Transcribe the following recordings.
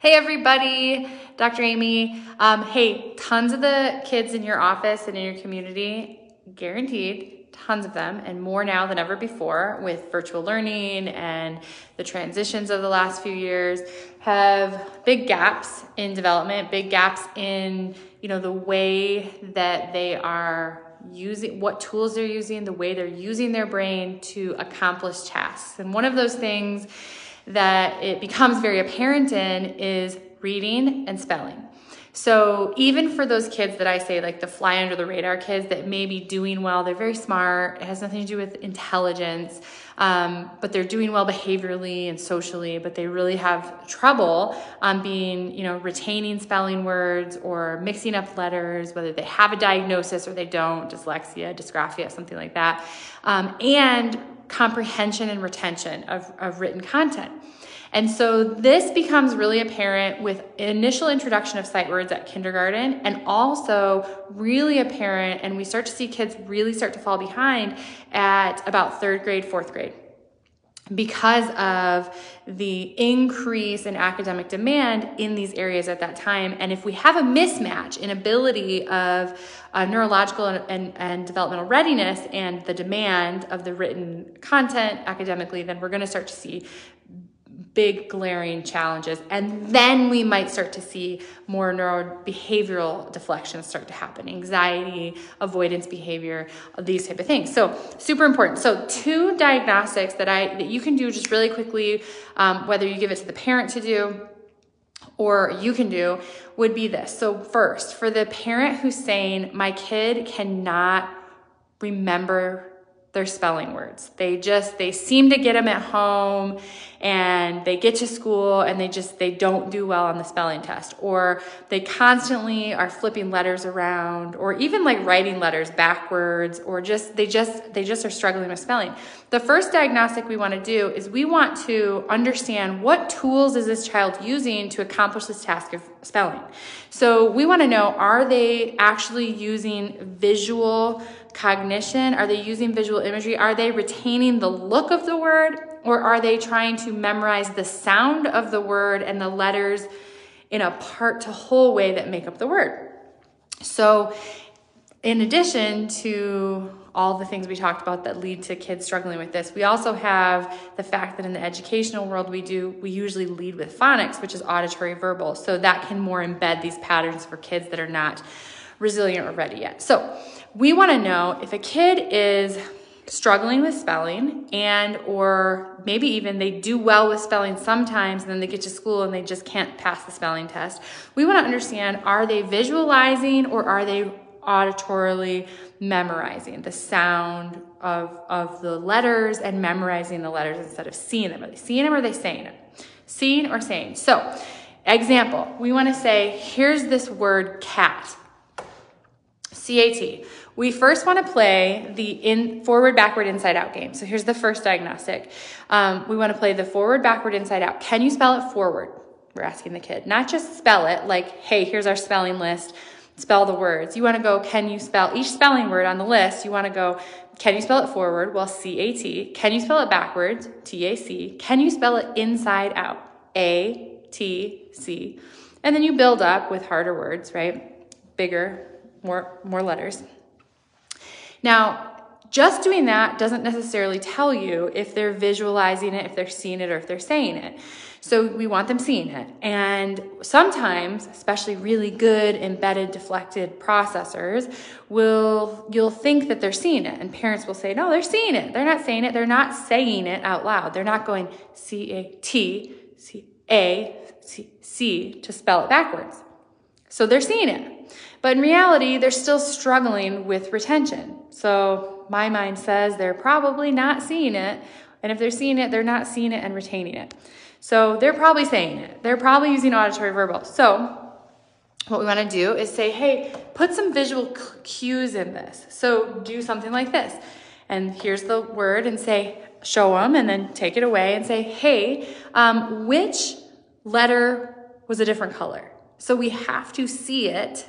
Hey everybody, Dr. Amy. Um, hey, tons of the kids in your office and in your community, guaranteed, tons of them, and more now than ever before with virtual learning and the transitions of the last few years, have big gaps in development, big gaps in you know the way that they are using what tools they're using, the way they're using their brain to accomplish tasks. And one of those things that it becomes very apparent in is reading and spelling. So even for those kids that I say like the fly under the radar kids that may be doing well, they're very smart. It has nothing to do with intelligence, um, but they're doing well behaviorally and socially. But they really have trouble um, being, you know, retaining spelling words or mixing up letters, whether they have a diagnosis or they don't, dyslexia, dysgraphia, something like that, um, and comprehension and retention of, of written content. And so this becomes really apparent with initial introduction of sight words at kindergarten and also really apparent, and we start to see kids really start to fall behind at about third grade, fourth grade because of the increase in academic demand in these areas at that time. And if we have a mismatch in ability of uh, neurological and, and, and, developmental readiness and the demand of the written content academically, then we're going to start to see big glaring challenges and then we might start to see more neurobehavioral deflections start to happen anxiety avoidance behavior these type of things. So super important. So two diagnostics that i that you can do just really quickly um, whether you give it to the parent to do or you can do would be this. So first for the parent who's saying my kid cannot remember their spelling words. They just they seem to get them at home and they get to school and they just they don't do well on the spelling test or they constantly are flipping letters around or even like writing letters backwards or just they just they just are struggling with spelling. The first diagnostic we want to do is we want to understand what tools is this child using to accomplish this task of spelling. So we want to know are they actually using visual cognition? Are they using visual imagery? Are they retaining the look of the word? Or are they trying to memorize the sound of the word and the letters in a part to whole way that make up the word? So, in addition to all the things we talked about that lead to kids struggling with this, we also have the fact that in the educational world we do we usually lead with phonics, which is auditory verbal. So that can more embed these patterns for kids that are not resilient or ready yet. So we want to know if a kid is struggling with spelling and or maybe even they do well with spelling sometimes and then they get to school and they just can't pass the spelling test. We want to understand are they visualizing or are they auditorily memorizing the sound of, of the letters and memorizing the letters instead of seeing them. Are they seeing them or are they saying it? Seeing or saying. So, example, we want to say, here's this word cat. CAT. We first want to play the in forward, backward, inside out game. So here's the first diagnostic. Um, we want to play the forward, backward, inside out. Can you spell it forward? We're asking the kid. Not just spell it like, hey, here's our spelling list. Spell the words. You want to go, can you spell each spelling word on the list? You want to go, can you spell it forward? Well, C A T. Can you spell it backwards? T A C. Can you spell it inside out? A T C. And then you build up with harder words, right? Bigger, more, more letters. Now, just doing that doesn't necessarily tell you if they're visualizing it, if they're seeing it, or if they're saying it. So we want them seeing it. And sometimes, especially really good embedded deflected processors, will you'll think that they're seeing it. And parents will say, no, they're seeing it. They're not saying it. They're not saying it out loud. They're not going C A T C A C C to spell it backwards. So they're seeing it. But in reality, they're still struggling with retention. So my mind says they're probably not seeing it. And if they're seeing it, they're not seeing it and retaining it. So they're probably saying it. They're probably using auditory verbal. So what we want to do is say, hey, put some visual cues in this. So do something like this. And here's the word and say, show them and then take it away and say, hey, um, which letter was a different color? So we have to see it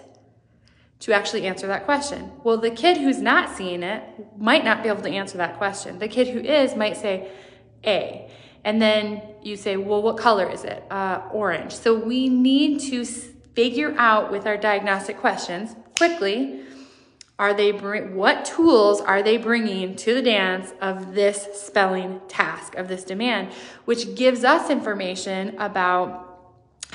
to actually answer that question. Well, the kid who's not seeing it might not be able to answer that question. The kid who is might say A. And then you say, well, what color is it? Uh, orange. So we need to figure out with our diagnostic questions quickly are they bring what tools are they bringing to the dance of this spelling task of this demand which gives us information about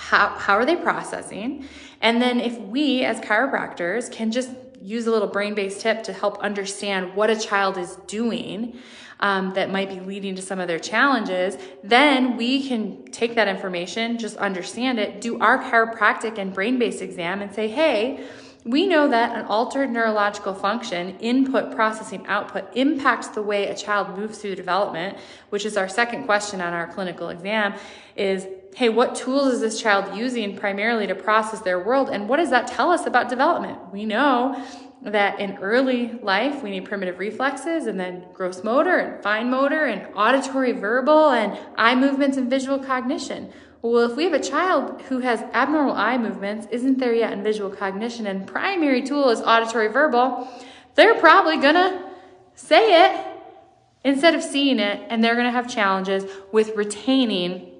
how, how are they processing? And then if we as chiropractors can just use a little brain-based tip to help understand what a child is doing um, that might be leading to some of their challenges, then we can take that information, just understand it, do our chiropractic and brain-based exam and say, hey, we know that an altered neurological function, input, processing, output, impacts the way a child moves through development, which is our second question on our clinical exam, is, hey, what tools is this child using primarily to process their world? And what does that tell us about development? We know that in early life, we need primitive reflexes and then gross motor and fine motor and auditory verbal and eye movements and visual cognition. Well, if we have a child who has abnormal eye movements, isn't there yet in visual cognition, and primary tool is auditory verbal, they're probably gonna say it instead of seeing it, and they're gonna have challenges with retaining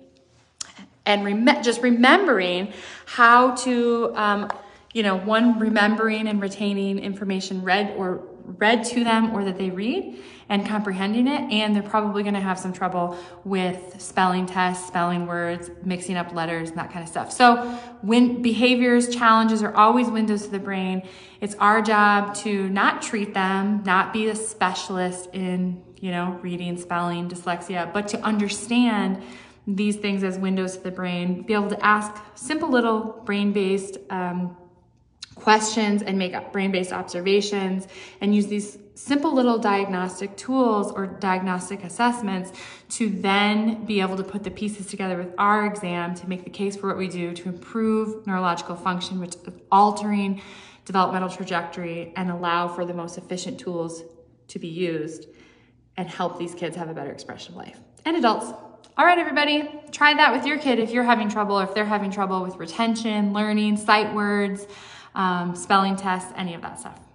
and rem- just remembering how to, um, you know, one, remembering and retaining information read or read to them or that they read and comprehending it. And they're probably going to have some trouble with spelling tests, spelling words, mixing up letters, and that kind of stuff. So, when behaviors, challenges are always windows to the brain, it's our job to not treat them, not be a specialist in, you know, reading, spelling, dyslexia, but to understand these things as windows to the brain, be able to ask simple little brain based um, questions and make brain-based observations and use these simple little diagnostic tools or diagnostic assessments to then be able to put the pieces together with our exam to make the case for what we do to improve neurological function, which is altering developmental trajectory and allow for the most efficient tools to be used and help these kids have a better expression of life and adults. All right, everybody, try that with your kid if you're having trouble or if they're having trouble with retention, learning, sight words, um, spelling tests, any of that stuff.